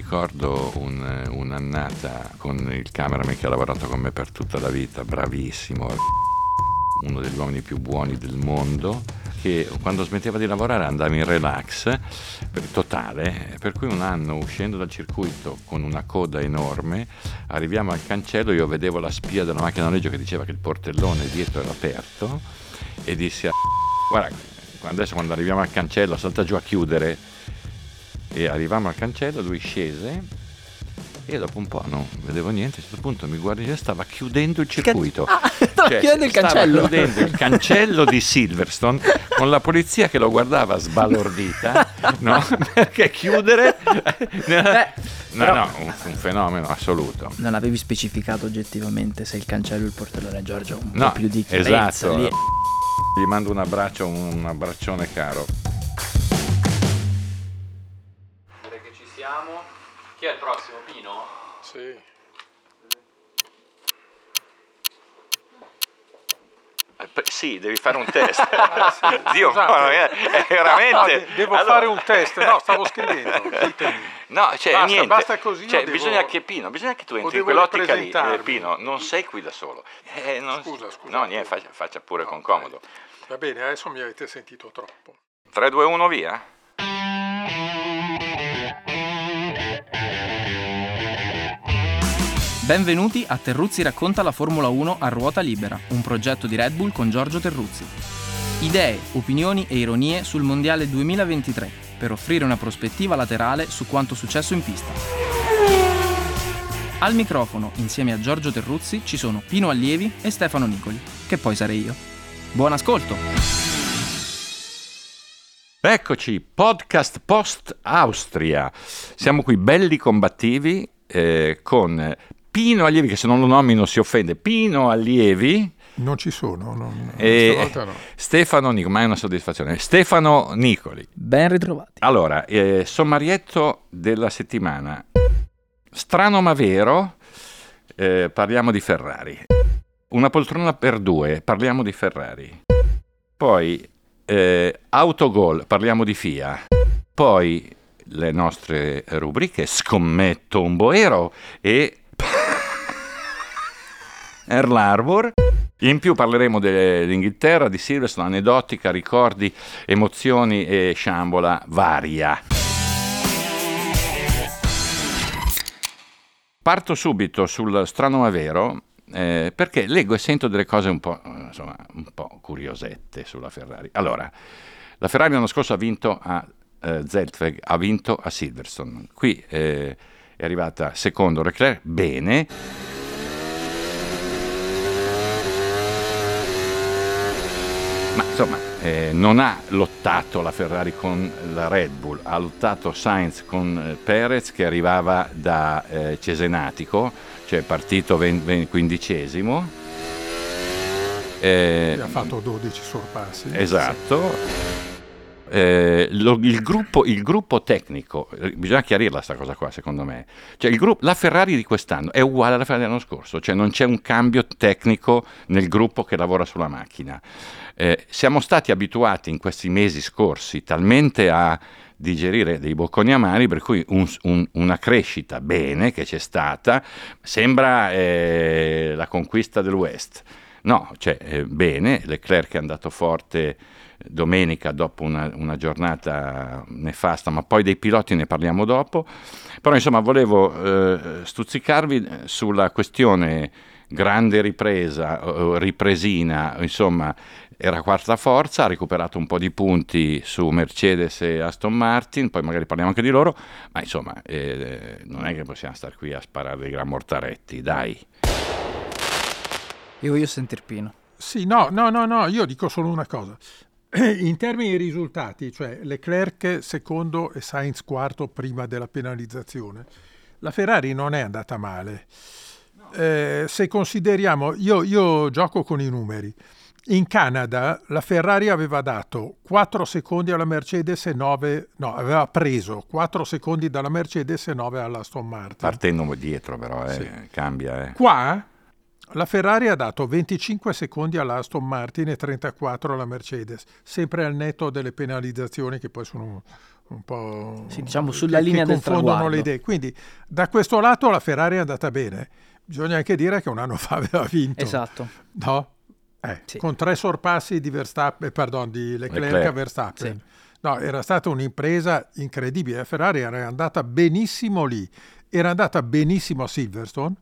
ricordo un, un'annata con il cameraman che ha lavorato con me per tutta la vita, bravissimo, uno degli uomini più buoni del mondo, che quando smetteva di lavorare andava in relax totale, per cui un anno uscendo dal circuito con una coda enorme, arriviamo al cancello, io vedevo la spia della macchina a noleggio che diceva che il portellone dietro era aperto e dissi a... guarda, adesso quando arriviamo al cancello salta giù a chiudere e arrivavamo al cancello, lui scese e dopo un po' non vedevo niente, a un certo punto mi guardi e stava chiudendo il circuito. Ah, cioè, chiudendo il cancello. chiudendo il cancello di Silverstone con la polizia che lo guardava sbalordita, no? Perché chiudere... Eh, no, però- no, un, un fenomeno assoluto. Non avevi specificato oggettivamente se il cancello e il portellone Giorgio un No, po' più di chiarezza esatto. lì. Gli mando un abbraccio, un abbraccione caro. Chi è il prossimo? Pino? Sì. Sì, devi fare un test. Dio, Scusate. ma è, è veramente... No, de- devo Allora- fare un test. No, stavo scrivendo. Ditemi. No, cioè, Basta, niente. basta così, Cioè, devo- bisogna che Pino, bisogna che tu entri in quell'ottica lì. Eh, Pino, non sei qui da solo. Eh, non- Scusa, scusa. No, niente, faccia, faccia pure No, con comodo. Va bene, adesso mi avete sentito troppo. 3, 2, 1, via. Benvenuti a Terruzzi racconta la Formula 1 a ruota libera, un progetto di Red Bull con Giorgio Terruzzi. Idee, opinioni e ironie sul Mondiale 2023 per offrire una prospettiva laterale su quanto successo in pista. Al microfono, insieme a Giorgio Terruzzi, ci sono Pino Allievi e Stefano Nicoli, che poi sarei io. Buon ascolto! Eccoci, podcast post Austria. Siamo qui belli combattivi eh, con Pino Allievi, che se non lo nomino si offende, Pino Allievi Non ci sono, non, e stavolta no. Stefano Nicoli, ma è una soddisfazione, Stefano Nicoli. Ben ritrovati. Allora, eh, sommarietto della settimana. Strano ma vero, eh, parliamo di Ferrari. Una poltrona per due, parliamo di Ferrari. Poi eh, autogol, parliamo di FIA. Poi le nostre rubriche Scommetto un boero e Earl Harbor. In più parleremo dell'Inghilterra, di Silverstone, aneddotica, ricordi, emozioni e sciambola varia. Parto subito sul strano ma vero eh, perché leggo e sento delle cose un po', insomma, un po' curiosette sulla Ferrari. Allora, la Ferrari l'anno scorso ha vinto a eh, Zeltweg, ha vinto a Silverstone. Qui eh, è arrivata secondo Leclerc, bene. Ma insomma, eh, non ha lottato la Ferrari con la Red Bull, ha lottato Sainz con eh, Perez che arrivava da eh, Cesenatico, cioè partito ven- ven- quindicesimo. Eh, Ha fatto 12 sorpassi. Esatto. Eh, lo- il, gruppo, il gruppo tecnico, eh, bisogna chiarirla questa cosa qua secondo me, cioè gruppo, la Ferrari di quest'anno è uguale alla Ferrari dell'anno scorso, cioè non c'è un cambio tecnico nel gruppo che lavora sulla macchina. Eh, siamo stati abituati in questi mesi scorsi talmente a digerire dei bocconi amari per cui un- un- una crescita bene che c'è stata sembra eh, la conquista del West. No, cioè, eh, bene, Leclerc è andato forte domenica dopo una, una giornata nefasta, ma poi dei piloti ne parliamo dopo. Però insomma volevo eh, stuzzicarvi sulla questione grande ripresa, ripresina, insomma era quarta forza, ha recuperato un po' di punti su Mercedes e Aston Martin, poi magari parliamo anche di loro, ma insomma eh, non è che possiamo stare qui a sparare dei gran mortaretti, dai. Io voglio sentir Pino. Sì, no, no, no, no, io dico solo una cosa. In termini di risultati, cioè Leclerc secondo e Sainz quarto prima della penalizzazione, la Ferrari non è andata male. Eh, se consideriamo, io, io gioco con i numeri. In Canada la Ferrari aveva dato 4 secondi alla Mercedes e 9, no, aveva preso 4 secondi dalla Mercedes e 9 alla Aston Martin. Partendo dietro però, eh, Sì. cambia. Eh. Qua La Ferrari ha dato 25 secondi all'Aston Martin e 34 alla Mercedes, sempre al netto delle penalizzazioni che poi sono un po' sì, diciamo sulla che, linea che del confondono traguardo. le idee. Quindi da questo lato la Ferrari è andata bene. Bisogna anche dire che un anno fa aveva vinto. Esatto. No? Eh, Sì. Con tre sorpassi di, Verstappen, pardon, di Leclerc, Leclerc. a Verstappen. Sì. No, era stata un'impresa incredibile. La Ferrari era andata benissimo lì, era andata benissimo a Silverstone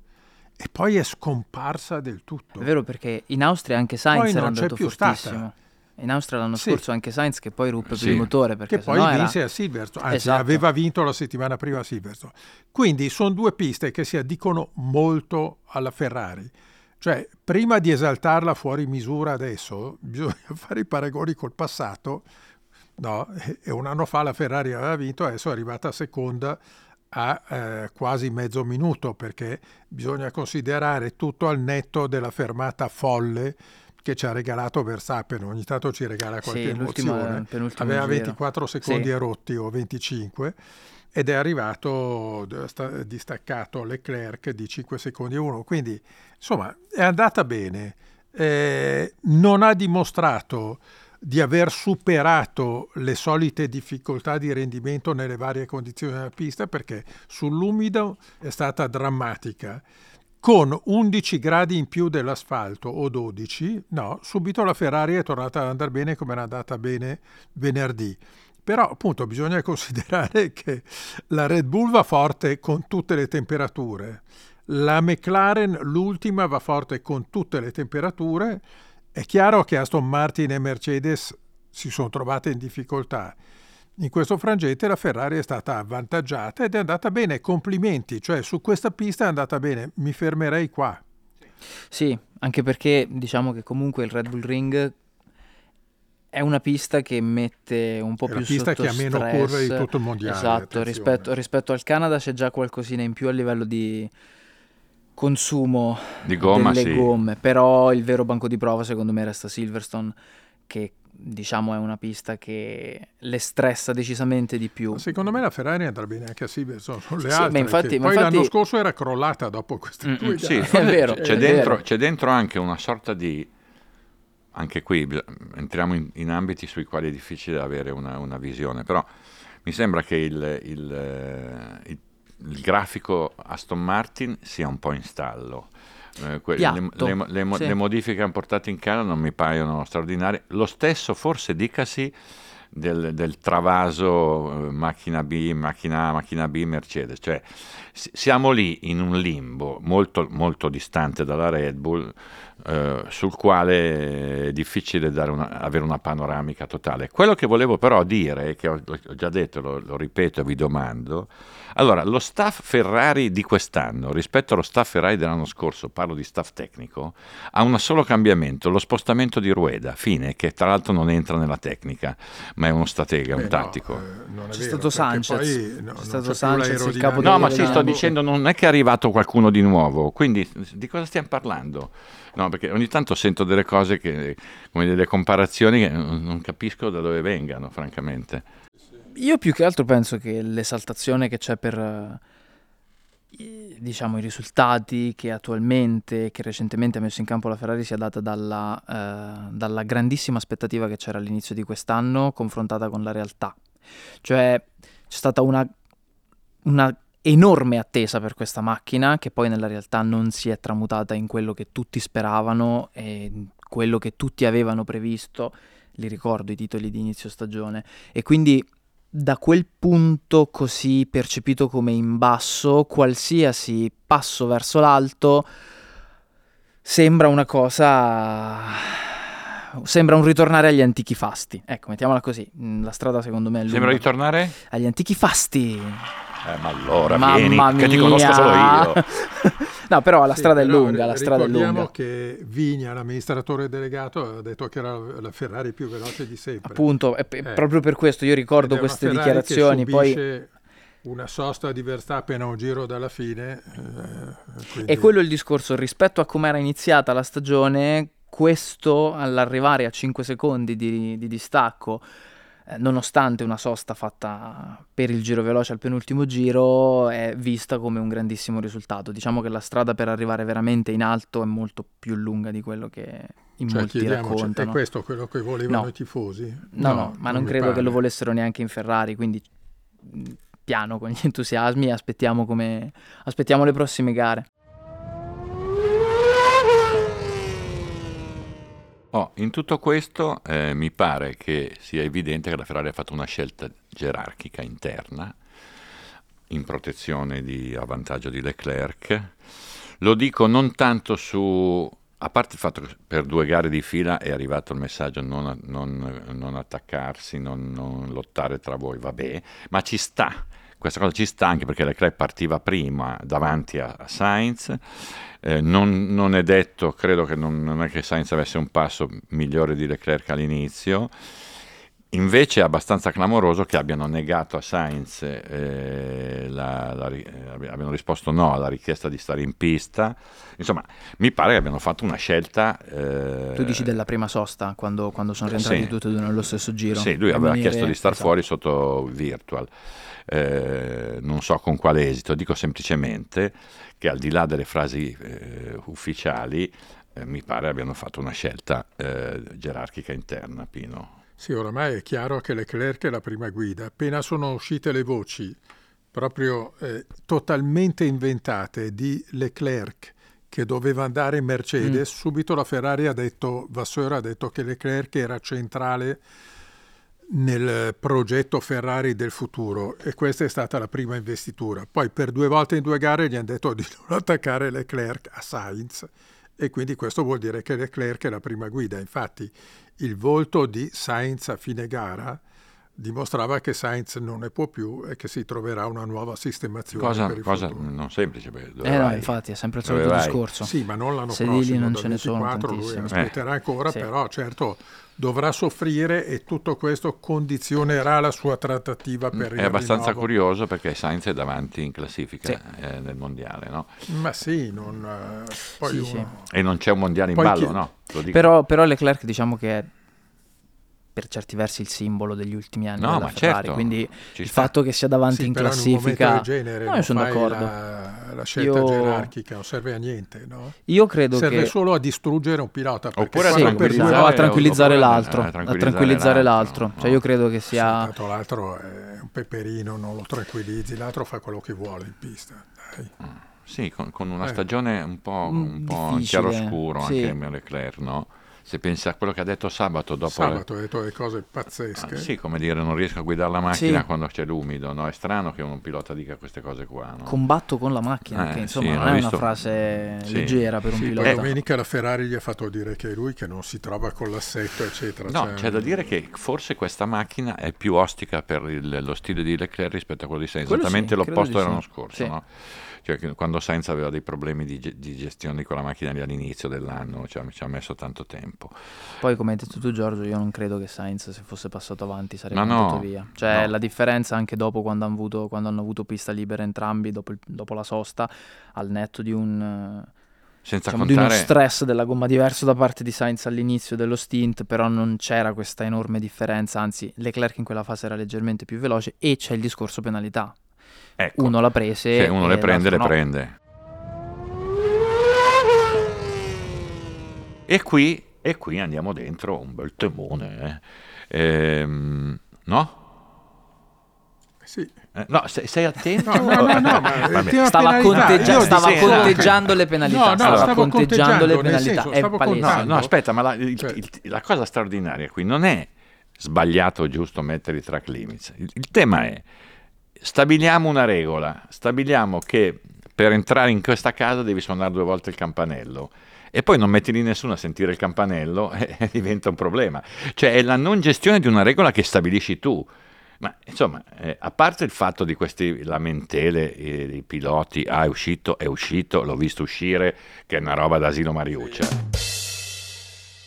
e poi è scomparsa del tutto. È vero perché in Austria anche Sainz era andato più stata. fortissimo. In Austria l'anno Sì. scorso anche Sainz che poi ruppe Sì. per il motore perché che poi sennò era- vinse a Silverstone, anzi Esatto. aveva vinto la settimana prima a Silverstone. Quindi sono due piste che si addicono molto alla Ferrari. Cioè, prima di esaltarla fuori misura adesso, bisogna fare i paragoni col passato. No, e- e un anno fa la Ferrari aveva vinto, adesso è arrivata seconda a eh, quasi mezzo minuto perché bisogna considerare tutto al netto della fermata folle che ci ha regalato Verstappen. Ogni tanto ci regala qualche Sì, emozione. Aveva giro. 24 secondi Sì. e rotti o 25 ed è arrivato d- sta- distaccato Leclerc di 5 secondi e 1. Quindi insomma è andata bene. Eh, non ha dimostrato di aver superato le solite difficoltà di rendimento nelle varie condizioni della pista perché sull'umido è stata drammatica. Con 11 gradi in più dell'asfalto o 12, no, subito la Ferrari è tornata ad andare bene come era andata bene venerdì. Però appunto bisogna considerare che la Red Bull va forte con tutte le temperature, la McLaren l'ultima va forte con tutte le temperature, è chiaro che Aston Martin e Mercedes si sono trovate in difficoltà. In questo frangente la Ferrari è stata avvantaggiata ed è andata bene, complimenti, cioè su questa pista è andata bene, mi fermerei qua. Sì, anche perché diciamo che comunque il Red Bull Ring è una pista che mette un po' È più la pista sotto che ha meno stress. curve di tutto il mondiale, Esatto, rispetto, rispetto al Canada c'è già qualcosina in più a livello di consumo Di gomma, delle sì. gomme, però il vero banco di prova secondo me resta Silverstone che diciamo è una pista che le stressa decisamente di più. Secondo me la Ferrari andrà bene anche a Silverstone, sono le Sì, ma altre. infatti- poi infatti- l'anno scorso era crollata dopo queste Mm, due mm, Sì, gare. È vero, c'è, è dentro, vero. c'è dentro anche una sorta di... Anche qui entriamo in, in ambiti sui quali è difficile avere una, una visione, però mi sembra che il, il, eh, il- il grafico Aston Martin sia un po' in stallo. Eh, que- le, le le sì. le modifiche apportate in Canada non mi paiono straordinarie. Lo stesso forse dicasi del, del travaso eh, macchina B, macchina A, macchina B, Mercedes. Cioè, siamo lì in un limbo molto, molto distante dalla Red Bull, eh, sul quale è difficile una- avere una panoramica totale. Quello che volevo però dire, che ho, ho già detto, lo, lo ripeto e vi domando, allora, lo staff Ferrari di quest'anno rispetto allo staff Ferrari dell'anno scorso, parlo di staff tecnico, ha un solo cambiamento, lo spostamento di Rueda, fine, che tra l'altro non entra nella tecnica, ma è uno stratega, un Eh, no, tattico. eh, non è C'è vero, stato Sanchez, poi, no, c'è non stato Sanchez, il capo No, ma sì, sto dicendo, non è che è arrivato qualcuno di nuovo, quindi di cosa stiamo parlando? No, perché ogni tanto sento delle cose che, come delle comparazioni che non capisco da dove vengano, francamente. Io più che altro penso che l'esaltazione che c'è per eh, diciamo i risultati che attualmente, che recentemente ha messo in campo la Ferrari sia data dalla, eh, dalla grandissima aspettativa che c'era all'inizio di quest'anno confrontata con la realtà. Cioè c'è stata una, una enorme attesa per questa macchina che poi nella realtà non si è tramutata in quello che tutti speravano e quello che tutti avevano previsto, li ricordo i titoli di inizio stagione, e quindi da quel punto così percepito come in basso, qualsiasi passo verso l'alto sembra una cosa... Sembra un ritornare agli antichi fasti. Ecco, mettiamola così. La strada secondo me è lunga. Sembra ritornare? Agli antichi fasti. Eh, ma allora Mamma vieni, mia. che ti conosco solo io. no, però la Sì, strada è però lunga, la strada è ricordiamo lunga. che Vigna, l'amministratore delegato, ha detto che era la Ferrari più veloce di sempre. Appunto, e p- Eh. proprio per questo io ricordo è queste dichiarazioni, che poi una sosta di Verstappen a un giro dalla fine. eh, quindi- E quello è il discorso, rispetto a come era iniziata la stagione, questo all'arrivare a 5 secondi di, di distacco nonostante una sosta fatta per il giro veloce al penultimo giro, è vista come un grandissimo risultato. Diciamo che la strada per arrivare veramente in alto è molto più lunga di quello che in Cioè, molti raccontano. è questo quello che volevano No. i tifosi? No, no, ma non mi credo che lo volessero neanche in Ferrari, quindi mh, piano con gli entusiasmi e aspettiamo, come... aspettiamo le prossime gare. Oh, in tutto questo eh, mi pare che sia evidente che la Ferrari ha fatto una scelta gerarchica interna in protezione di, a vantaggio di Leclerc. Lo dico non tanto su, a parte il fatto che per due gare di fila è arrivato il messaggio non, non- non attaccarsi, non, non lottare tra voi, vabbè, ma ci sta. Questa cosa ci sta anche perché Leclerc partiva prima davanti a, Sainz. Eh, non, non è detto, credo che non, non è che Sainz avesse un passo migliore di Leclerc all'inizio. Invece è abbastanza clamoroso che abbiano negato a Sainz, eh, la- la eh, abbi- abbiano risposto no alla richiesta di stare in pista. Insomma, mi pare che abbiano fatto una scelta. eh, Tu dici della prima sosta, quando, quando sono rientrati sì. tutti e due nello stesso giro? Sì, lui aveva venire- chiesto di star esatto. fuori sotto virtual. Eh, non so con quale esito, dico semplicemente che al di là delle frasi eh, ufficiali, eh, mi pare abbiano fatto una scelta gerarchica interna, Pino. Sì, oramai è chiaro che Leclerc è la prima guida. Appena sono uscite le voci proprio eh, totalmente inventate di Leclerc che doveva andare in Mercedes, subito la Ferrari ha detto, Vasseur ha detto che Leclerc era centrale nel progetto Ferrari del futuro e questa è stata la prima investitura. Poi per due volte in due gare gli hanno detto di non attaccare Leclerc a Sainz e quindi questo vuol dire che Leclerc è la prima guida. Infatti il volto di Sainz a fine gara dimostrava che Sainz non ne può più e che si troverà una nuova sistemazione Cosa, per il cosa non semplice. dove Eh no, infatti, è sempre il Dove solito vai? discorso. Sì, ma non l'anno Sedili prossimo, non ce ne sono 24 lui aspetterà ancora, Sì. però certo dovrà soffrire e tutto questo condizionerà la sua trattativa per il È abbastanza rinnovo. curioso perché Sainz è davanti in classifica Sì. eh, nel mondiale, no? Ma sì, non, eh, poi Sì, uno- sì. E non c'è un mondiale in Poi ballo, chi- no? Lo dico. Però, però Leclerc diciamo che è per certi versi il simbolo degli ultimi anni No, della ma Ferrari, certo, quindi ci il sta. fatto che sia davanti Sì, in in classifica del genere no, io non sono d'accordo. La, la scelta Io- gerarchica non serve a niente, no? Io credo serve che solo a distruggere un pilota. Oppure a sì, per due a tranquillizzare oppure a- l'altro, a a tranquillizzare tranquillizzare l'altro, l'altro. Cioè io credo che Sì, sia tanto l'altro è un peperino, non lo tranquillizzi, l'altro fa quello che vuole in pista. Dai. Sì, con, con una Eh. stagione un po', Mm, un po' in chiaroscuro sì. anche a Leclerc, no? Se pensi a quello che ha detto sabato dopo... Sabato ha detto delle cose Ah, pazzesche. sì, come dire, non riesco a guidare la macchina Sì. quando c'è l'umido, no? È strano che un pilota dica queste cose qua, no? combatto con la macchina, Eh, che insomma sì, non è visto- una frase Sì. leggera per un Sì, pilota. domenica la Ferrari gli ha fatto dire che è lui che non si trova con l'assetto, eccetera. No, Cioè, c'è da dire che forse questa macchina è più ostica per il- lo stile di Leclerc rispetto a quello di Sainz, esattamente l'opposto dell'anno sì. scorso, Sì. no? Cioè, quando Sainz aveva dei problemi di, di gestione di quella macchina lì all'inizio dell'anno, ci ha, ci ha messo tanto tempo. Poi come hai detto tu Giorgio, io non credo che Sainz se fosse passato avanti sarebbe no, andato via. Cioè no. la differenza anche dopo quando hanno avuto, quando hanno avuto pista libera entrambi, dopo, il- dopo la sosta, al netto di un... Senza diciamo, di uno contare... stress della gomma diverso da parte di Sainz all'inizio dello stint, però non c'era questa enorme differenza, anzi Leclerc in quella fase era leggermente più veloce e c'è il discorso penalità. Ecco, Uno l'ha prese se uno e le prende, le no. prende. E qui, e qui andiamo dentro un bel temone. eh. Ehm, no? Sì. Eh, no, sei, sei attento? No, no, no, no, ma Stava, conteggia- stava conteggiando le penalità. No, no, stava stavo conteggiando le conteggiando, nel penalità. senso, è stavo. No, no, aspetta, ma la, il- Cioè- il- la cosa straordinaria qui non è sbagliato o giusto mettere i track limits. Il, il tema è stabiliamo una regola, stabiliamo che per entrare in questa casa devi suonare due volte il campanello e poi non metti lì nessuno a sentire il campanello e diventa un problema. Cioè è la non gestione di una regola che stabilisci tu. Ma insomma, eh, a parte il fatto di questi lamentele eh, dei piloti, ah è uscito, è uscito, l'ho visto uscire, che è una roba da asilo Mariuccia.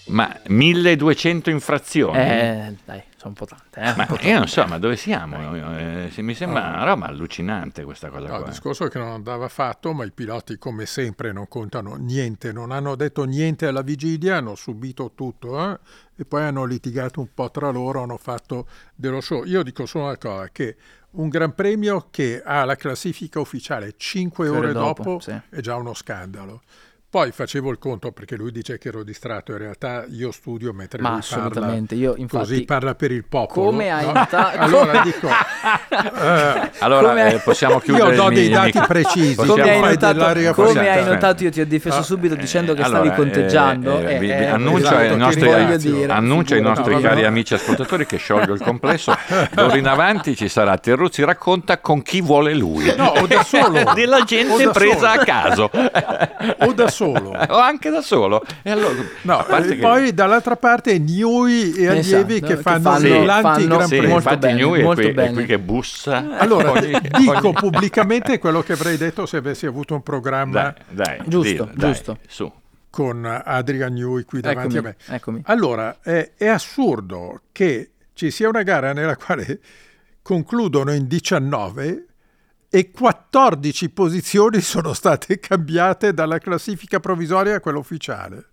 Ma 1200 infrazioni? Eh, dai, sono un po' tante. Eh, Ma po' io non so, ma dove siamo? Eh, se mi sembra una roba allucinante questa cosa No, il qua. discorso è che non andava fatto, ma i piloti come sempre non contano niente, non hanno detto niente alla vigilia, hanno subito tutto eh, e poi hanno litigato un po' tra loro, hanno fatto dello show. Io dico solo una cosa, che un gran premio che ha la classifica ufficiale 5 Ore ore dopo, dopo, sì. è già uno scandalo. Poi facevo il conto perché lui dice che ero distratto, in realtà io studio mentre Ma lui assolutamente, parla, io infatti... così parla per il popolo. Come hai no? notato- Allora dico, eh, Allora, Come- eh, possiamo io chiudere do il dei dati mic- precisi. Come hai, notato, come hai notato, io ti ho difeso Ah, subito dicendo che Allora, stavi conteggiando. eh, vi eh, annuncio esatto, ai nostri, dire, annuncio ai figurati. nostri No, cari no. amici ascoltatori che sciolgo il complesso. D'ora in avanti ci sarà Terruzzi racconta con chi vuole lui. No, o da solo. Della gente presa a caso. O da solo. o anche da solo. E allora, No, a parte e che- poi dall'altra parte Newey e allievi Esatto, che che fanno, fanno- l'anti-Gran sì, Premio. Infatti bene, è molto qui, è bene. qui che bussa. Allora, Ogni- dico ogni- pubblicamente quello che avrei detto se avessi avuto un programma Dai, dai, Giusto, dai, giusto. su. con Adrian Newey qui davanti Eccomi, a me. eccomi. Allora, è, è assurdo che ci sia una gara nella quale concludono in 19 e 14 posizioni sono state cambiate dalla classifica provvisoria a quella ufficiale.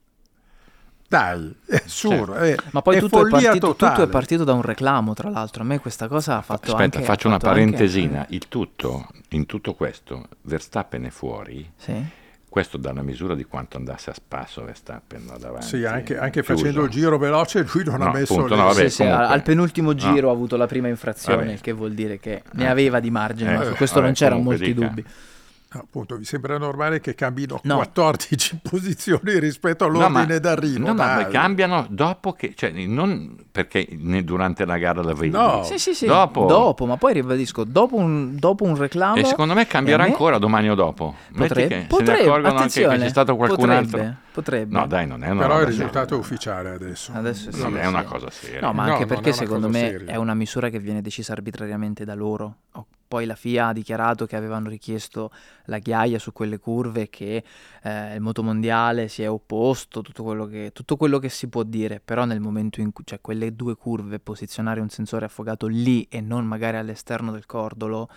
Dai, è assurdo. È, Ma poi è tutto è, partito, tutto è partito da un reclamo, tra l'altro. A me questa cosa ha fatto Aspetta, anche... faccio ha una fatto anche- parentesina. Il tutto, in tutto questo, Verstappen è fuori. Sì. Questo dà una misura di quanto andasse a spasso Verstappen là davanti. Sì, anche, anche facendo il giro veloce lui non ha No, messo appunto, le... no, vabbè, Sì, sì, al penultimo No. giro ha avuto la prima infrazione, Vabbè. il che vuol dire che ne Eh. aveva di margine, ma Eh, su questo vabbè, non c'erano molti dica. dubbi. No, appunto, vi sembra normale che cambino No. 14 posizioni rispetto No, all'ordine ma- d'arrivo. No, ma cambiano dopo che, cioè, non perché durante la gara la vedi. No. Sì, sì, sì, Dopo. dopo, ma poi ribadisco, dopo un, dopo un reclamo... E secondo me cambierà me ancora domani o dopo. Metti Potrebbe, che se ne potrebbe, accorgono anche attenzione, che c'è stato qualcun potrebbe, altro. Potrebbe. No, dai, non è una Però il risultato è ufficiale adesso. Adesso sì, Non è sì. una cosa seria. No, ma No, anche perché secondo me seria. è una misura che viene decisa arbitrariamente da loro. Oh, Poi la FIA ha dichiarato che avevano richiesto la ghiaia su quelle curve, che eh, il motomondiale si è opposto, tutto quello, che, tutto quello che si può dire, però nel momento in cui, cioè quelle due curve, posizionare un sensore affogato lì e non magari all'esterno del cordolo,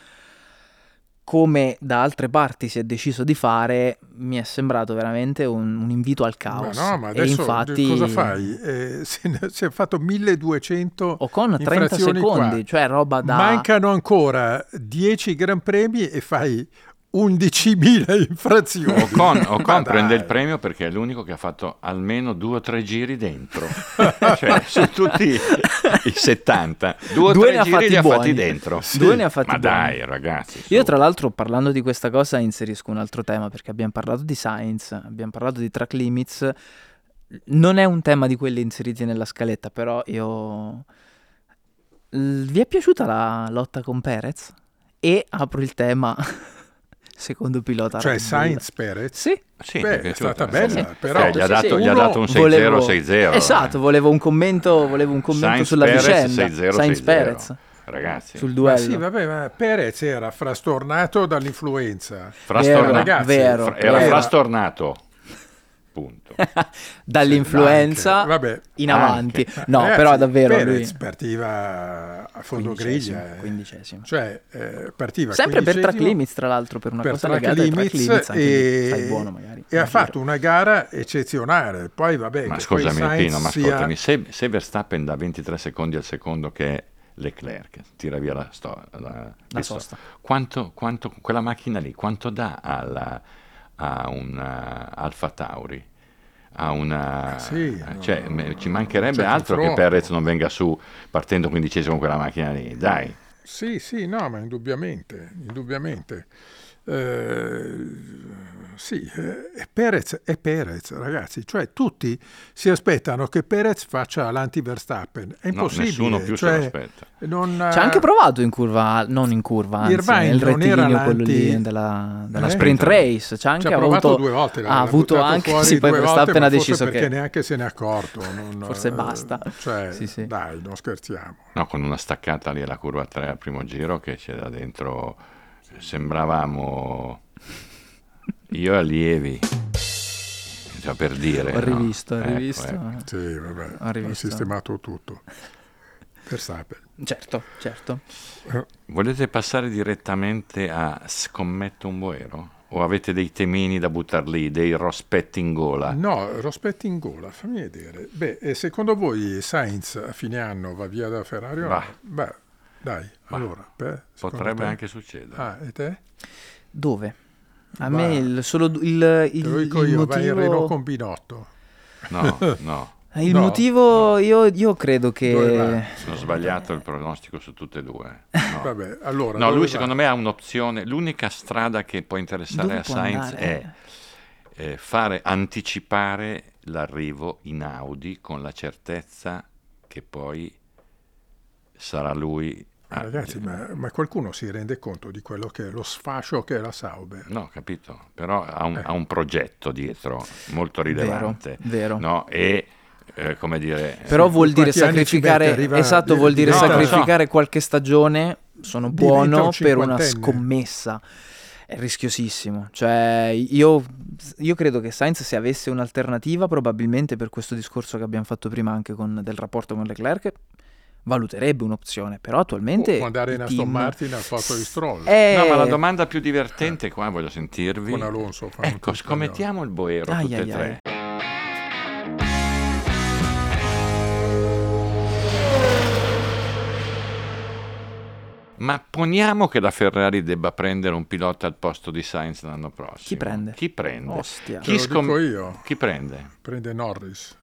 come da altre parti si è deciso di fare, mi è sembrato veramente un, un invito al caos. Ma no, ma e adesso infatti... cosa fai? Eh, ne- si è fatto 1200 Ocon 30 infrazioni secondi, qua. cioè roba da... Mancano ancora 10 Gran Premi e fai 11.000 infrazioni. Ocon, Ocon prende il premio perché è l'unico che ha fatto almeno due o tre giri dentro. cioè, su tutti i 70, due o Due tre ne ha giri fatti li ha fatti buoni. dentro. Due ne ha fatti Ma buoni. dai, ragazzi. su. Io tra l'altro parlando di questa cosa inserisco un altro tema perché abbiamo parlato di Science, abbiamo parlato di track limits, non è un tema di quelli inseriti nella scaletta, però io... Vi è piaciuta la lotta con Perez? E apro il tema secondo pilota Cioè. Sainz Perez. Sì, Sì, Beh, è stata bella, Sì. però- Eh, gli, ha dato, gli ha dato un 6-0, volevo- 6-0. Esatto, volevo un commento, volevo un commento Sainz sulla Perez, vicenda. 6-0, Sainz 6-0. Perez Ragazzi, sul Ma duello. sì, vabbè, ma Perez era frastornato dall'influenza. frastornato. Vero, ragazzi, vero, Fra- era vero. frastornato. Punto. Dall'influenza Anche, vabbè. in avanti. Anche. No, Ragazzi, però davvero Perez lui... partiva a fondo griglia. eh. quindicesimo. Cioè, eh, partiva Sempre per track limits, tra l'altro, per una per cosa legata limits limits, e, stai buono magari. e ha fatto una gara eccezionale. Poi vabbè, Ma scusami Pino, ma sia- ascoltami, se, se Verstappen da 23 secondi al secondo che è Leclerc tira via la, sto- la, La sosta. quanto, quanto quella macchina lì, quanto dà alla, a un uh, Alfa Tauri? A una, Sì, cioè, no, ci mancherebbe c'è altro che. Perez non venga su partendo quindicesimo con quella macchina lì, dai. Sì, sì, no, ma indubbiamente, indubbiamente. Eh, sì, eh, è Perez è Perez, ragazzi, cioè tutti si aspettano che Perez faccia l'anti-Verstappen, è No, impossibile. nessuno più se cioè, lo aspetta. non, Ci ha anche provato in curva, non in curva, anzi, Irvine nel non era rettilineo quello lì della, della Eh? sprint race. Ci ha anche ci ha provato avuto, due volte, ha avuto anche, sì, poi Verstappen ha deciso perché che neanche se n'è accorto. non- Forse eh, basta. Cioè, Sì, sì. dai, non scherziamo. No, con una staccata lì alla curva 3 al primo giro che c'era dentro, sembravamo io allievi. cioè, per dire. Ho no? rivisto, ho Ecco, rivisto. ecco. Sì, vabbè, Ho ha rivisto. sistemato tutto. Verstappen. Certo, certo. Volete passare direttamente a scommetto un boero? O avete dei temini da buttar lì, dei rospetti in gola? No, Rospetti in gola, fammi vedere. Beh, e secondo voi Sainz a fine anno va via da Ferrari o no? Va. Beh, dai, Va. allora. beh, secondo Potrebbe te? anche succedere. Ah, e te? Dove? A Va. me il, solo il, il, Te lo dico il io, vai in Renault motivo... con Binotto. No, no, Il No, motivo, io, io credo che... sono sbagliato il pronostico su tutte e due. No. Vabbè, allora. No, lui va? secondo me ha un'opzione, l'unica strada che può interessare Dove a può Sainz andare? è eh, fare anticipare l'arrivo in Audi con la certezza che poi sarà lui. Ma a- Ragazzi, ma, ma qualcuno si rende conto di quello che è lo sfascio che è la Sauber? No, capito, però ha un, Eh. ha un progetto dietro molto Vero, rilevante. vero. No? E eh, come dire, Però vuol dire sacrificare? Arriva- esatto, vuol dire No, lo so. sacrificare qualche stagione. Sono buono un per una scommessa. È rischiosissimo. Cioè, io, io credo che Sainz, se avesse un'alternativa, probabilmente per questo discorso che abbiamo fatto prima anche con, del rapporto con Leclerc, valuterebbe un'opzione. Però attualmente. Può andare in Aston team- Martin al posto di Stroll. Eh, No, ma la domanda più divertente qua voglio sentirvi. Con Alonso Ecco, scommettiamo il Boero Ai, tutte e ai, tre. Ma poniamo che la Ferrari debba prendere un pilota al posto di Sainz l'anno prossimo. Chi prende? Chi prende? Ostia. Lo scom- dico io. Chi prende? Prende Norris.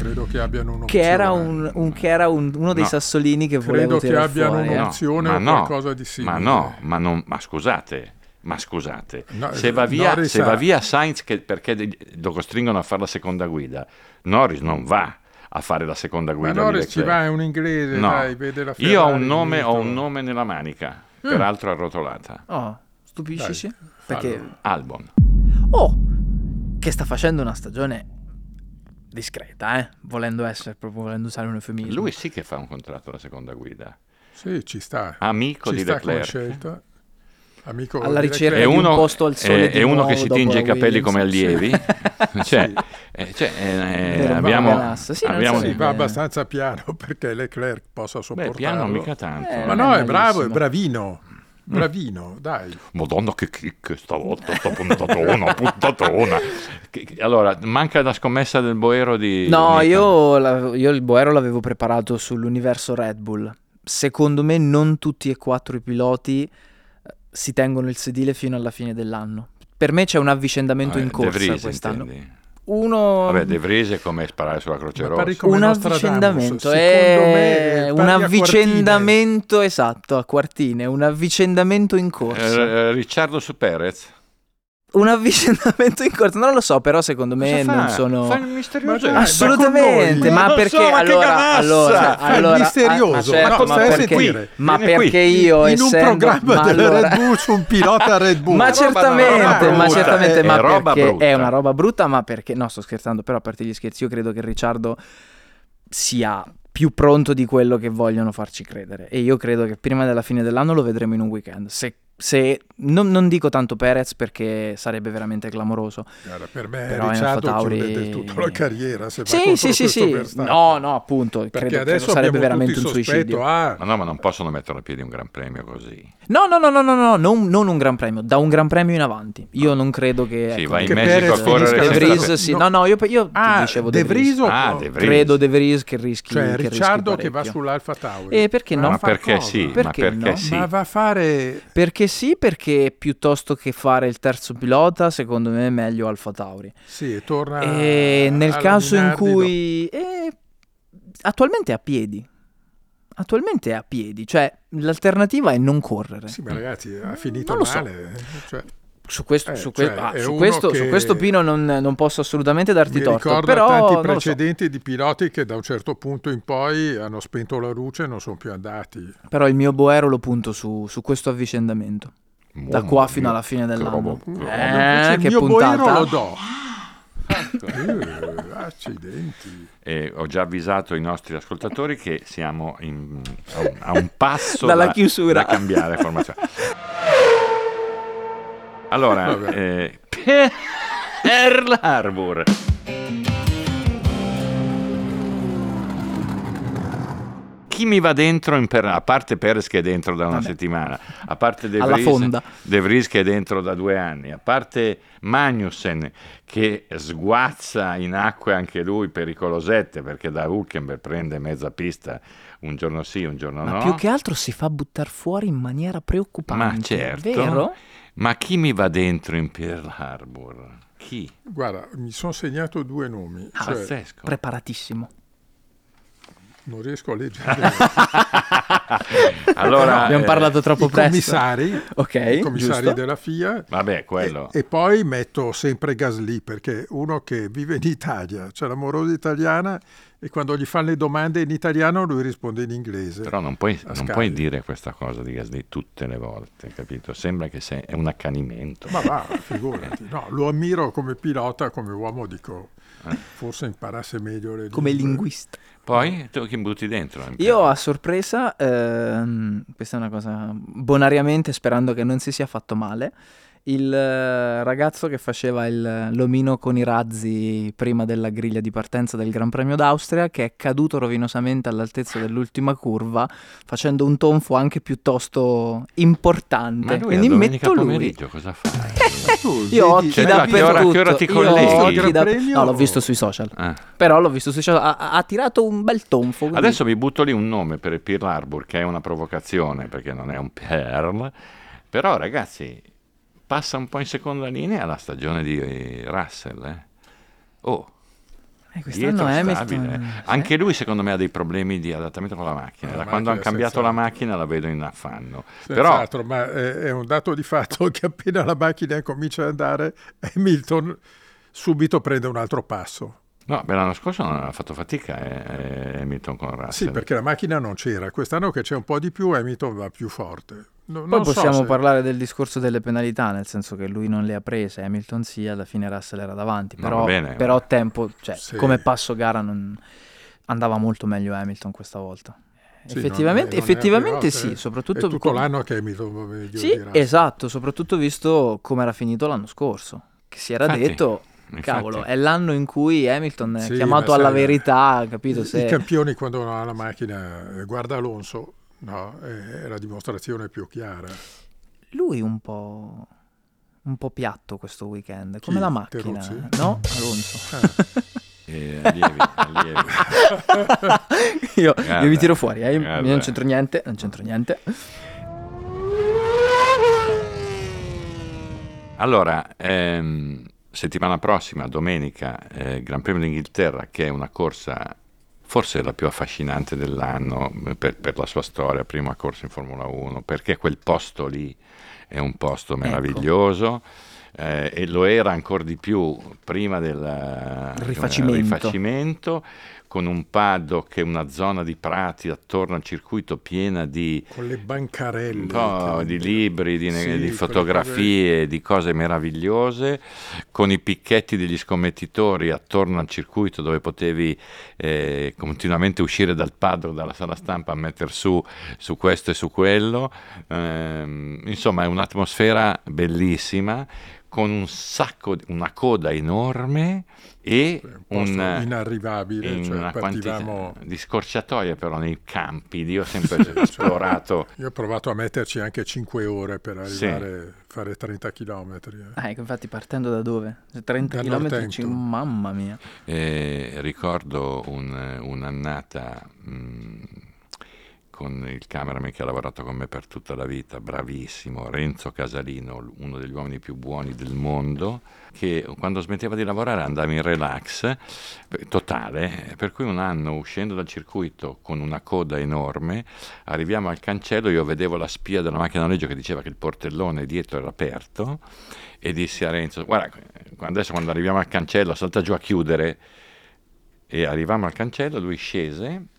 Credo che abbiano un'opzione. Che era, un, un- che era un- uno dei No. sassolini che volevo Credo che abbiano fuori. eh. uno- Un'opzione ma o no, qualcosa di simile. Ma no, ma, non, ma scusate, ma scusate, No, se, va via, Norris se va via Sainz che- perché lo costringono a fare la seconda guida, Norris non va a fare la seconda Ma guida. di Norris ci va, è un inglese, No. dai, vede la Io ho un, nome, ho un nome nella manica, Mm. peraltro arrotolata. Oh, stupiscici? Dai, Perché... Albon. Oh, che sta facendo una stagione discreta, eh? Volendo essere, proprio volendo usare un eufemismo. Lui sì che fa un contratto alla seconda guida. Sì, ci sta. Amico ci di sta Leclerc. scelta. Amico Alla ricerca È di un uno, posto al sole è- uno che si tinge i capelli come allievi. cioè, Sì. eh, cioè, eh, Vero, abbiamo, Baganassa. Sì, abbiamo so Sì, va Eh. abbastanza piano perché Leclerc possa Beh, sopportarlo. piano mica tanto. Eh, Ma no, è è bravo, è bravino. Bravino, dai. Madonna che kick stavolta, sta puntatona, puntatona. Allora, manca la scommessa del Boero di... No, io, la- io il Boero l'avevo preparato sull'universo Red Bull. Secondo me non tutti e quattro i piloti eh, si tengono il sedile fino alla fine dell'anno. Per me c'è un avvicendamento Eh, in corsa Vries, quest'anno. intendi? Uno... Vabbè, De Vries è come sparare sulla Croce Rossa. un avvicendamento, Secondo è me, un avvicendamento esatto a quartine, un avvicendamento in corsa. Eh, eh, Ricciardo su Perez. Un avvicendamento in corsa, non lo so, però secondo me Cosa fa? non sono Fa il misterioso. Ma dai, Assolutamente, ma perché so, ma che allora, allora, Fa il allora, misterioso. ah, ma certo, Ma a perché, sentire? ma qui. perché io in un essendo, programma ma della allora- Red Bull su un pilota Red Bull. ma certamente, ma certamente, È ma perché è una roba brutta, ma perché no, sto scherzando, però a parte gli scherzi, io credo che Ricciardo sia più pronto di quello che vogliono farci credere e io credo che prima della fine dell'anno lo vedremo in un weekend. Se, se- non, non dico tanto Perez perché sarebbe veramente clamoroso. Guarda, per me Però Ricciardo AlphaTauri- chiude del tutto la carriera se Sì, sì, sì, sì. No, no, appunto, Perché credo, credo adesso sarebbe abbiamo veramente un suicidio. ah, Ma no, ma non possono mettere a piedi un gran premio così. No, no, no, no, no, no, non, non un gran premio, da un gran premio in avanti. Io non credo che... Sì, ecco, vai in Messico a Perez correre De Vries, senza- sì. no. No, no, io, io ti ah, dicevo De Vries o Ah, De Vries. Credo De Vries che rischi cioè che rischi Ricciardo che va sull'Alfa Tauri. E perché no? Ma perché sì? Perché ma perché no? sì? Ma va a fare Perché sì, perché piuttosto che fare il terzo pilota, secondo me è meglio Alfa Tauri. sì, torna E nel alla caso in Minardi, cui... eh, attualmente è a piedi. Attualmente è a piedi, cioè l'alternativa è non correre. no. Sì, ma ragazzi, ha finito Non lo so. male. Cioè, Su questo, Eh, su que- cioè, ah, su questo, su che- questo Pino non, non posso assolutamente darti mi torto, ricordo però tanti lo so. precedenti di piloti che da un certo punto in poi hanno spento la luce e non sono più andati. Però il mio boero lo punto su, su questo avvicendamento. Da qua fino alla fine che dell'anno. roba- che Eh, roba. Invece che il mio boero puntata. lo do. Eh, accidenti. E ho già avvisato i nostri ascoltatori che siamo in- a, un, a un passo Dalla da, chiusura. da cambiare formazione. Allora, eh, pe- Pearl Harbor. Chi mi va dentro in per- a parte Perez che è dentro da una Vabbè. settimana, a parte De Vries. De Vries che è dentro da due anni, a parte Magnussen che sguazza in acque anche lui pericolosette perché da Hulkenberg prende mezza pista un giorno sì, un giorno Ma no. più che altro si fa buttare fuori in maniera preoccupante. Ma certo. Vero? Ma chi mi va dentro in Pearl Harbor? Chi? Guarda, mi sono segnato due nomi. Ah, cioè, Pazzesco. Preparatissimo. Non riesco a leggere. allora, Abbiamo eh, parlato troppo I presto. commissari, Ok, i commissari giusto. della FIA. Vabbè, quello. E, e poi metto sempre Gasly perché uno che vive in Italia, c'è l'amorosa italiana e quando gli fanno le domande in italiano lui risponde in inglese. Però non puoi, non puoi dire questa cosa di Gasly tutte le volte, capito? Sembra che sei, è un accanimento. Ma va, figurati. No, lo ammiro come pilota, come uomo dico, forse imparasse meglio le Come lingue. linguista. Poi tu chi butti dentro? Io a sorpresa, ehm, questa è una cosa bonariamente sperando che non si sia fatto male, il eh, ragazzo che faceva il, l'omino con i razzi prima della griglia di partenza del Gran Premio d'Austria, che è caduto rovinosamente all'altezza dell'ultima curva, facendo un tonfo anche piuttosto importante. Ma lui Quindi metto lui. pomeriggio cosa fa? Tu Io ho occhi dappertutto. che ora ti colleghi? da- No, l'ho visto sui social. Ah. Però l'ho visto sui social. Ha, ha- ha tirato un bel tonfo. quindi- Adesso vi butto lì un nome per il Pearl Harbor, che è una provocazione, perché non è un Pearl. Però, ragazzi, passa un po' in seconda linea la stagione di Russell. eh. Oh, Eh, quest'anno Hamilton... Anche lui, secondo me, ha dei problemi di adattamento con la macchina. La da quando hanno cambiato la senz'altro. macchina la vedo in affanno. Però, ma è, è un dato di fatto che appena la macchina comincia ad andare, Hamilton subito prende un altro passo. no, beh, l'anno scorso non ha fatto fatica eh, eh, Hamilton con Russell. Sì, perché la macchina non c'era. Quest'anno che c'è un po' di più, Hamilton va più forte. No- Poi non so possiamo se- parlare del discorso delle penalità, nel senso che lui non le ha prese, Hamilton sì, alla fine Russell era davanti, No, però, va bene, però ma- tempo, cioè Sì. come passo gara non- andava molto meglio Hamilton questa volta. Sì, effettivamente non è- non è effettivamente prima sì, soprattutto È tutto com- l'anno che Hamilton va meglio Sì, esatto, soprattutto visto come era finito l'anno scorso, che si era Infatti, detto, infatti. cavolo, è l'anno in cui Hamilton è Sì, chiamato ma alla sai, verità, capito? I Se... campioni quando non ha la macchina, eh, guarda Alonso, no, è la dimostrazione più chiara. Lui un po'... un po' piatto questo weekend, come Chi? la macchina, Teruzzi? no? Alonso. Eh, allievi, allievi. io, Guarda, io vi tiro fuori, eh, io non c'entro niente, non c'entro niente. Allora, ehm, settimana prossima, domenica, eh, Gran Premio d'Inghilterra, che è una corsa forse la più affascinante dell'anno eh, per, per la sua storia, prima corsa in Formula 1, perché quel posto lì è un posto Ecco. meraviglioso. eh, e lo era ancora di più prima del eh, Rifacimento. rifacimento, con un paddock e una zona di prati attorno al circuito piena di Con le bancarelle. che- di libri, di, Sì, di fotografie, di cose meravigliose, con i picchetti degli scommettitori attorno al circuito dove potevi eh, continuamente uscire dal paddock, dalla sala stampa a mettere su, su questo e su quello. Ehm, insomma, è un'atmosfera bellissima con un sacco, una coda enorme e un inarrivabile, in cioè una quantità partivamo... di scorciatoie però nei campi. Io ho sempre esplorato Io ho provato a metterci anche 5 ore per Sì. arrivare a fare 30 km. Ah, ecco, infatti partendo da dove? 30 Da km, Northampton. mamma mia. Eh, ricordo un- un'annata mh, con il cameraman che ha lavorato con me per tutta la vita, bravissimo, Renzo Casalino, uno degli uomini più buoni del mondo, che quando smetteva di lavorare andava in relax eh, totale, per cui un anno uscendo dal circuito con una coda enorme, arriviamo al cancello, io vedevo la spia della macchina noleggio che diceva che il portellone dietro era aperto e dissi a Renzo, guarda, adesso quando arriviamo al cancello salta giù a chiudere. E arrivavamo al cancello, lui scese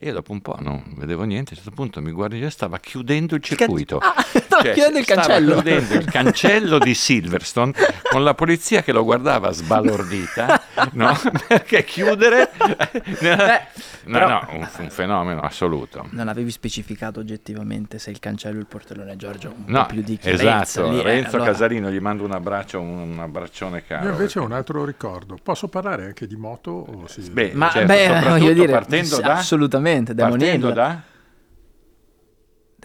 io dopo un po' non vedevo niente, a un certo punto mi guardi e stava chiudendo il circuito. Ah, stava chiudendo il stava cancello. chiudendo il cancello di Silverstone con la polizia che lo guardava sbalordita no? Perché chiudere... Eh, no, però- no, un, un fenomeno assoluto. Non avevi specificato oggettivamente se il cancello e il portellone Giorgio un No, po' più di chiarezza esatto, lì, eh, Renzo allora- Casalino gli mando un abbraccio, un, abbraccione caro. Io invece ho un altro ricordo. Posso parlare anche di moto? O sì? Beh, Ma certo, beh, voglio dire, partendo da... assolutamente, Demon partendo da...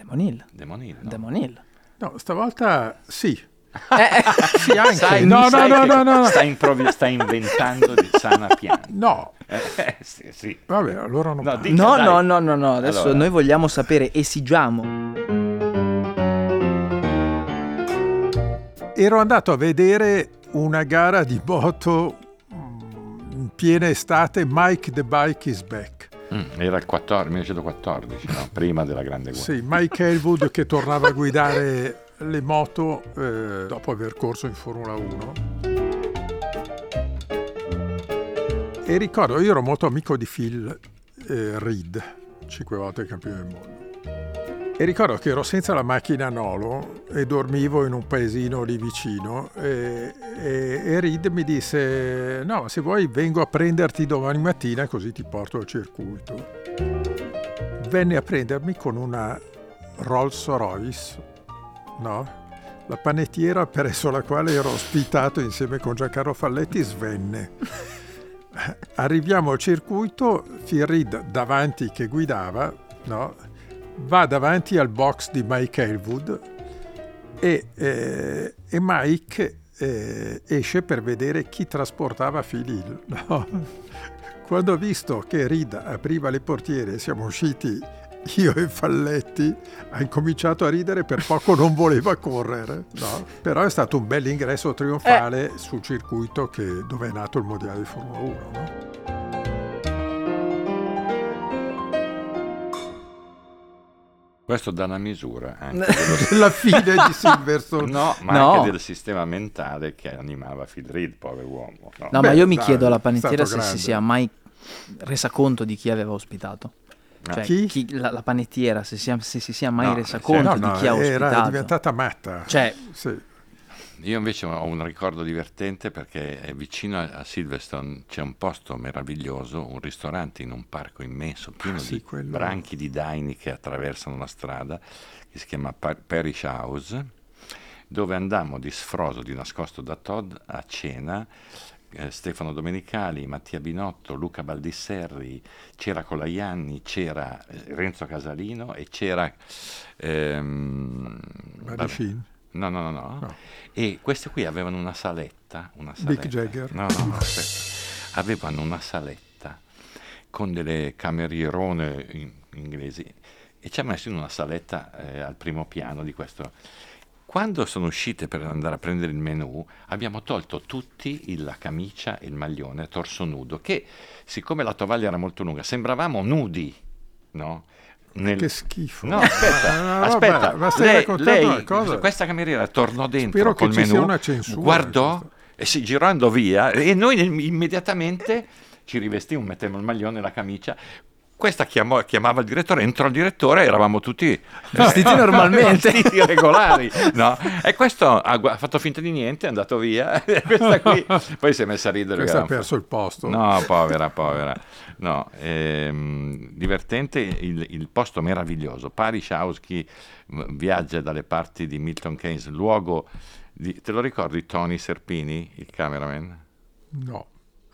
Demon Hill. Demon Hill, no? Demon Hill. No, stavolta sì. Eh, Sì, anche. Sai- no, no, no, no, no, no. Sta, improvi- sta inventando di sana pianta. No, Eh, sì, sì. vabbè, allora non No, dica, no, no, no, no, no, adesso Allora. noi vogliamo sapere, esigiamo. Ero andato a vedere una gara di moto in piena estate, Mike the Bike is back. Mm, era il 14, 1914, no? prima della Grande Guerra. Sì, Mike Elwood che tornava a guidare le moto eh, dopo aver corso in Formula 1. E ricordo, io ero molto amico di Phil eh, Reed, cinque volte campione del mondo. E ricordo che ero senza la macchina Nolo e dormivo in un paesino lì vicino e, e, e Reed mi disse no, se vuoi vengo a prenderti domani mattina così ti porto al circuito. Venne a prendermi con una Rolls Royce, no? La panettiera presso la quale ero ospitato insieme con Giancarlo Falletti svenne. Arriviamo al circuito, Reed davanti che guidava, no? Va davanti al box di Mike Elwood e, eh, e Mike eh, esce per vedere chi trasportava Phil no? Quando ho visto che Reed apriva le portiere siamo usciti io e Falletti, ha incominciato a ridere, per poco non voleva correre. no? Però è stato un bel ingresso trionfale sul circuito che- dove è nato il mondiale di Formula 1. no? Questo dà una misura anche dello- La fine di Silverstone. No, ma No. anche del sistema mentale che animava Phil Reed, povero uomo. no? No, Beh, ma io mi dai, chiedo alla panettiera se si grande. sia mai resa conto di chi aveva ospitato. Ah. Cioè, Chi? la, la panettiera, se, sia- se si sia mai No, resa conto No, di no, chi ha era ospitato. diventata matta. Cioè, Sì. Io invece ho un ricordo divertente perché vicino a Silverstone c'è un posto meraviglioso, un ristorante in un parco immenso, pieno Ah, sì, di quello- branchi di daini che attraversano la strada, che si chiama Pa- Parish House, dove andammo di sfroso, di nascosto da Todd, a cena. eh, Stefano Domenicali, Mattia Binotto, Luca Baldisserri, c'era Colaianni, c'era eh, Renzo Casalino e c'era... ehm, vabbè. No, no, no, no. No. E queste qui avevano una saletta. Una saletta. Jagger. No, no, no, aspetta. Avevano una saletta con delle camerierone in- inglesi e ci ha messo in una saletta eh, al primo piano di questo. Quando sono uscite per andare a prendere il menù, abbiamo tolto tutti il- la camicia e il maglione torso nudo, che siccome la tovaglia era molto lunga, sembravamo nudi, no? Nel- Che schifo. No, aspetta, aspetta. ma stai lei, raccontando lei- cosa? questa cameriera tornò dentro Spero col menù, guardò e si girando via e noi immediatamente ci rivestimmo, mettemmo il maglione e la camicia. Questa chiamò- chiamava il direttore, entrò il direttore, eravamo tutti Vestiti normalmente. vestiti regolari, no? E questo ha, gu- fatto finta di niente, è andato via. Qui poi si è messa a ridere. Questa ha perso il posto. No, povera, povera. No, ehm, divertente il, il posto meraviglioso. Parish House, chi m- viaggia dalle parti di Milton Keynes, luogo di... Te lo ricordi Tony Serpini, il cameraman? No.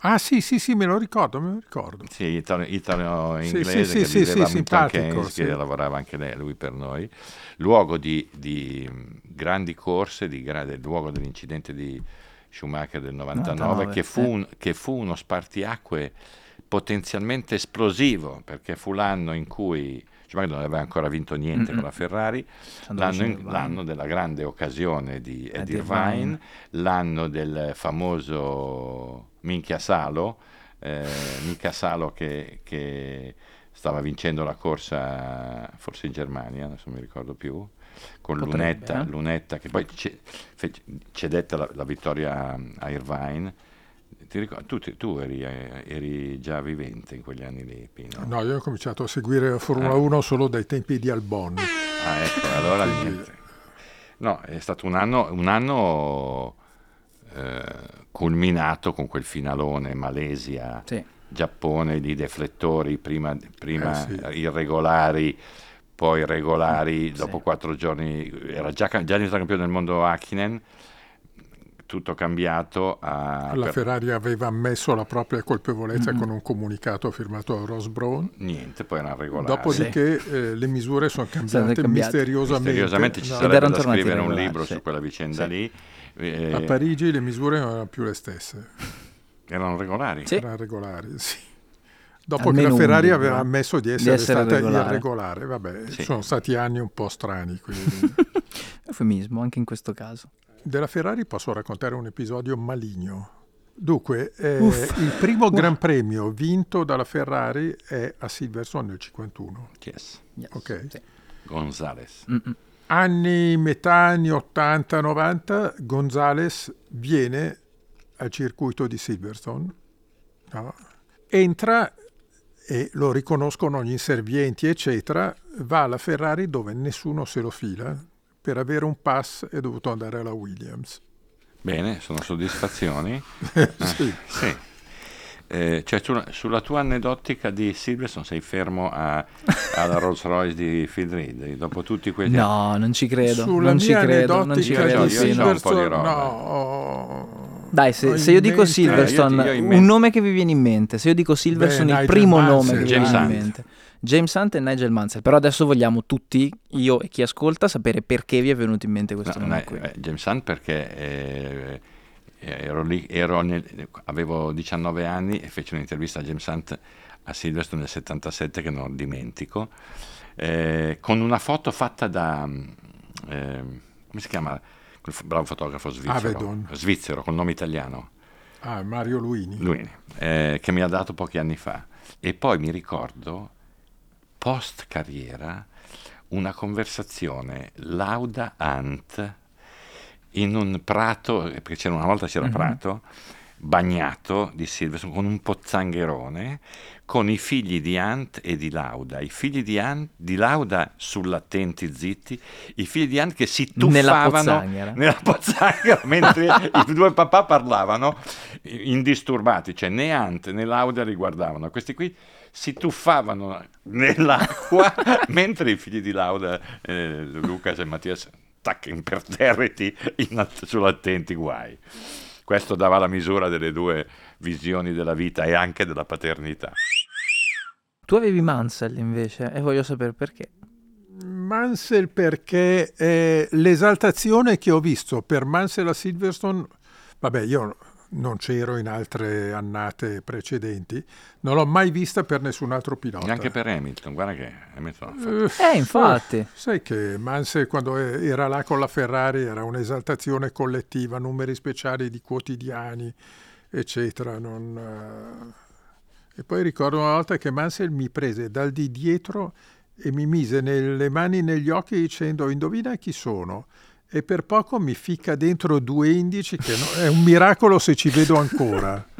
Ah sì, sì, sì, me lo ricordo, me lo ricordo. Sì, italo- italo-inglese Sì, sì, che sì, viveva sì, simpatico, Keynes, sì. che lavorava anche lei- lui per noi. Luogo di, di, grandi corse, di gra- del luogo dell'incidente di Schumacher del 99, 99, che, fu sì. un- che fu uno spartiacque potenzialmente esplosivo, perché fu l'anno in cui Schumacher non aveva ancora vinto niente con la Ferrari, l'anno, in- l'anno della grande occasione di Ed Irvine. l'anno del famoso Minchia Salo, eh, Minchia Salo che, che stava vincendo la corsa forse in Germania, adesso non mi ricordo più, con Potrebbe, Lunetta, eh. Lunetta che poi cedette la, la vittoria a, Irvine. Ti ricordi, tu, tu eri, eh, eri già vivente in quegli anni lì, Pino? No, io ho cominciato a seguire la Formula Ah. 1 solo dai tempi di Albon. Ah, ecco, allora niente. No, è stato un anno, un anno eh, culminato con quel finalone Malesia, Sì. Giappone di deflettori, prima, prima Eh, sì. irregolari, poi regolari, Sì. dopo quattro giorni era già, già diventato campione del mondo Hakkinen, tutto cambiato a... La per- Ferrari aveva ammesso la propria colpevolezza con un comunicato firmato da Ross Brown. Niente, poi era regolare. Dopodiché eh, le misure sono cambiate, cambiate. misteriosamente. Misteriosamente ci No, Ed sarebbe da scrivere un libro sì. su quella vicenda Sì. lì. Eh, A Parigi le misure non erano più le stesse, erano regolari. Sì. erano regolari. Sì. Dopo Almeno che la un Ferrari libro, aveva ammesso di Di essere, essere stata regolare. irregolare, vabbè, Sì. sono stati anni un po' strani. Eufemismo anche in questo caso. Della Ferrari posso raccontare un episodio maligno. Dunque, eh, Uff. il primo Gran Premio vinto dalla Ferrari è a Silverstone nel 51. Yes. Yes. Ok. Sì. Gonzales. Mm-mm. Anni, metà anni 80-90, Gonzales viene al circuito di Silverstone, no? entra e lo riconoscono gli inservienti, eccetera, va alla Ferrari dove nessuno se lo fila. Per avere un pass è dovuto andare alla Williams. Bene, sono soddisfazioni. Sì. Sì. Eh, cioè, tu- sulla tua aneddotica di Silverstone sei fermo a- alla Rolls Royce di Phil Reed dopo tutti questi No, non ci credo. Sulla non ci credo. Non ci credo. Io- io c'ho un po' di roba. no, Dai, se, se io dico mente- Silverstone, Eh, io- io in mente- un nome che vi viene in mente. Se io dico Silverstone, Beh, il Nigel primo Mansell. nome che vi James viene in Hunt. mente. James Hunt e Nigel Mansell. Però adesso vogliamo tutti, io e chi ascolta, sapere perché vi è venuto in mente questo No, nome no, qui. eh, James Hunt perché eh, ero lì, ero nel- avevo 19 anni e feci un'intervista a James Hunt a Silverstone nel 77 che non dimentico, eh, con una foto fatta da, eh, come si chiama, quel bravo fotografo svizzero, Avedon. svizzero col nome italiano, Ah, Mario Luini. lui, eh, che mi ha dato pochi anni fa. E poi mi ricordo, post carriera, una conversazione Lauda Hunt in un prato, eh, perché c'era una volta c'era Mhm. prato, bagnato di Silverstone con un pozzangherone con i figli di Hunt e di Lauda, i figli di, Hunt, di Lauda sull'attenti zitti, i figli di Hunt che si Nella tuffavano pozzanghera. nella pozzanghera mentre i due papà parlavano indisturbati, cioè né Hunt né Lauda li guardavano, questi qui si tuffavano nell'acqua mentre i figli di Lauda, eh, Lucas e Mattias, tac, imperterriti in att- sull'attenti guai. Questo dava la misura delle due visioni della vita e anche della paternità. Tu avevi Mansell invece e voglio sapere perché. Mansell perché eh, l'esaltazione che ho visto per Mansell a Silverstone, vabbè io non c'ero in altre annate precedenti, non l'ho mai vista per nessun altro pilota. Neanche per Hamilton, guarda che Hamilton ha fatto- Eh, infatti. Sai che Mansell quando era là con la Ferrari era un'esaltazione collettiva, numeri speciali di quotidiani, eccetera. non, eh. E poi ricordo una volta che Mansell mi prese dal di dietro e mi mise le mani negli occhi dicendo indovina chi sono. E per poco mi ficca dentro due indici che no- è un miracolo se ci vedo ancora.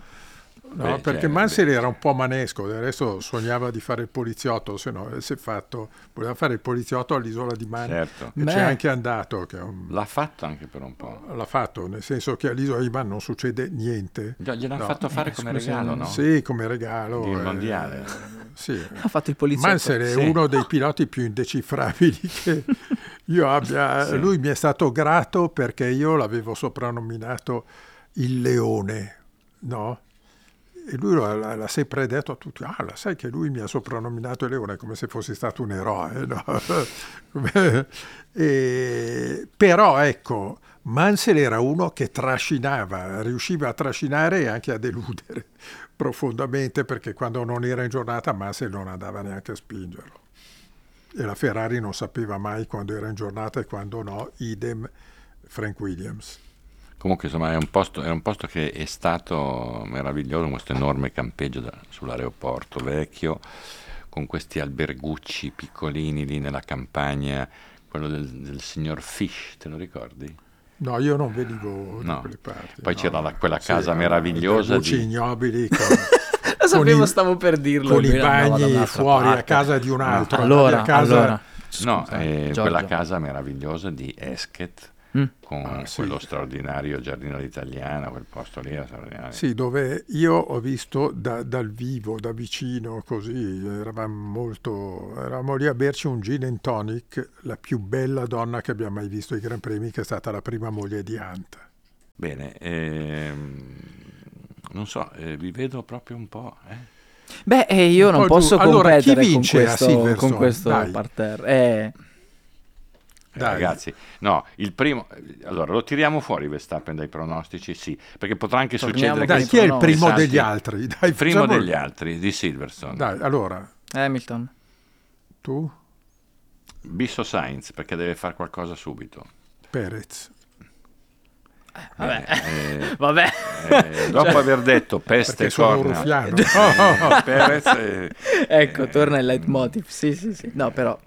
No, Beh, perché cioè, Mansell era un po' manesco, del resto sognava di fare il poliziotto, se no si è fatto, voleva fare il poliziotto all'isola di Man Certo. e Beh. c'è anche andato, un- L'ha fatto anche per un po'. l'ha fatto, nel senso che all'isola di Man non succede niente. Gliel'hanno No. fatto fare Eh, come scusa, regalo, no? Sì, come regalo. Di eh, mondiale. sì. Ha fatto il poliziotto. Mansell è Sì. uno dei piloti più indecifrabili che io abbia. Sì. Lui mi è stato grato perché io l'avevo soprannominato il leone, no? E lui l'ha, sempre detto a tutti, ah, la sai che lui mi ha soprannominato leone come se fossi stato un eroe, no? E- però ecco, Mansell era uno che trascinava, riusciva a trascinare e anche a deludere profondamente perché quando non era in giornata Mansell non andava neanche a spingerlo. E la Ferrari non sapeva mai quando era in giornata e quando no, idem Frank Williams. Comunque, insomma, è un, posto, è un posto che è stato meraviglioso, questo enorme campeggio da- sull'aeroporto vecchio, con questi albergucci piccolini lì nella campagna, quello del, del signor Fish, te lo ricordi? No, io non venivo No. da quelle parti. Poi no. c'era la- quella Sì, casa no, meravigliosa albergucci di- ignobili con, Lo sapevo, i- stavo per dirlo. con i bagni fuori a parte. casa di un altro. Allora, a casa, allora, no, scusa, eh, Giorgio. quella casa meravigliosa di Esket, Mm. con Ah, sì. quello straordinario Giardino all'Italiana, quel posto lì era straordinario. Sì, dove io ho visto da- dal vivo, da vicino, così, eravamo molto, eravamo lì a berci un gin and tonic, la più bella donna che abbiamo mai visto ai Gran Premi, che è stata la prima moglie di Anta. Bene, ehm, non so, eh, vi vedo proprio un po'. eh? Beh, eh, io Un non po' posso giù. Allora, chi competere con vince a questo, con questo parterre. Eh, Eh, Dai. ragazzi, no, il primo. Allora, lo tiriamo fuori Verstappen dai pronostici? Sì, perché potrà anche Torniamo succedere Dai, chi è il primo Santi- degli altri? Dai, il primo facciamo- degli altri di Silverstone. Dai, allora, Hamilton. tu, Bisso Sainz, perché deve fare qualcosa subito. Perez. Vabbè. Eh, Vabbè. eh, dopo aver detto peste e corna. Oh, oh, oh. Perez, eh, ecco, eh, torna il leitmotiv. Sì, sì, sì. No, però.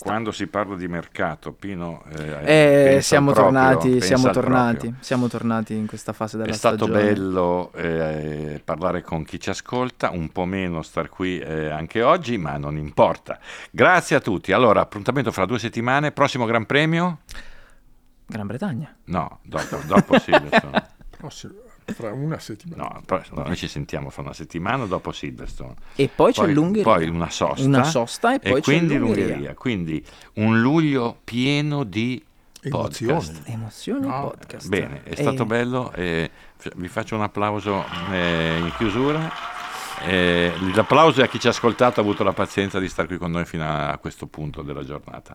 Quando si parla di mercato, Pino, eh, Eh, siamo proprio, tornati, siamo tornati, proprio. siamo tornati in questa fase della È stato stagione. bello eh, parlare con chi ci ascolta, un po' meno star qui eh, anche oggi, ma non importa. Grazie a tutti. Allora, appuntamento fra due settimane, prossimo Gran Premio? Gran Bretagna. No, dopo, dopo Silverstone. Prossimo, fra una settimana. No, pro- no, noi ci sentiamo fra una settimana dopo Silverstone. E poi c'è l'Ungheria. Poi una sosta. Una sosta e poi c'è quindi l'Ungheria. Quindi un luglio pieno di Emozioni. podcast. Emozioni No, podcast. Bene, è E- stato bello. eh, vi faccio un applauso eh, in chiusura. Eh, l'applauso è a chi ci ha ascoltato, ha avuto la pazienza di stare qui con noi fino a questo punto della giornata.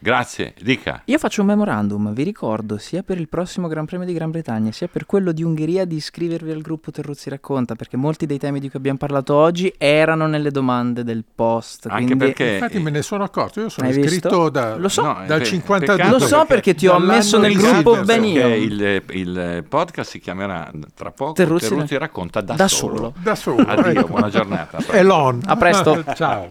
Grazie, dica. Io faccio un memorandum, vi ricordo, sia per il prossimo Gran Premio di Gran Bretagna, sia per quello di Ungheria, di iscrivervi al gruppo Terruzzi Racconta, perché molti dei temi di cui abbiamo parlato oggi erano nelle domande del post. Anche quindi- perché Infatti me ne sono accorto, io sono Hai visto? iscritto da, Lo so. No, dal eh, 52. peccato Lo so perché ti ho ammesso nel gruppo. Perché il, il podcast si chiamerà tra poco Terruzzi- Terruzzi, racconta da, da solo. solo. Da solo. Addio, ecco. buona giornata. Elon. A presto. Ciao.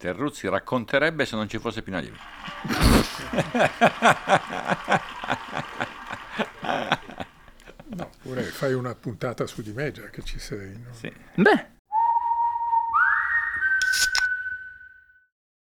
Terruzzi racconterebbe se non ci fosse Pinalivi. No, pure fai una puntata su di me già che ci sei. no? Sì. Beh,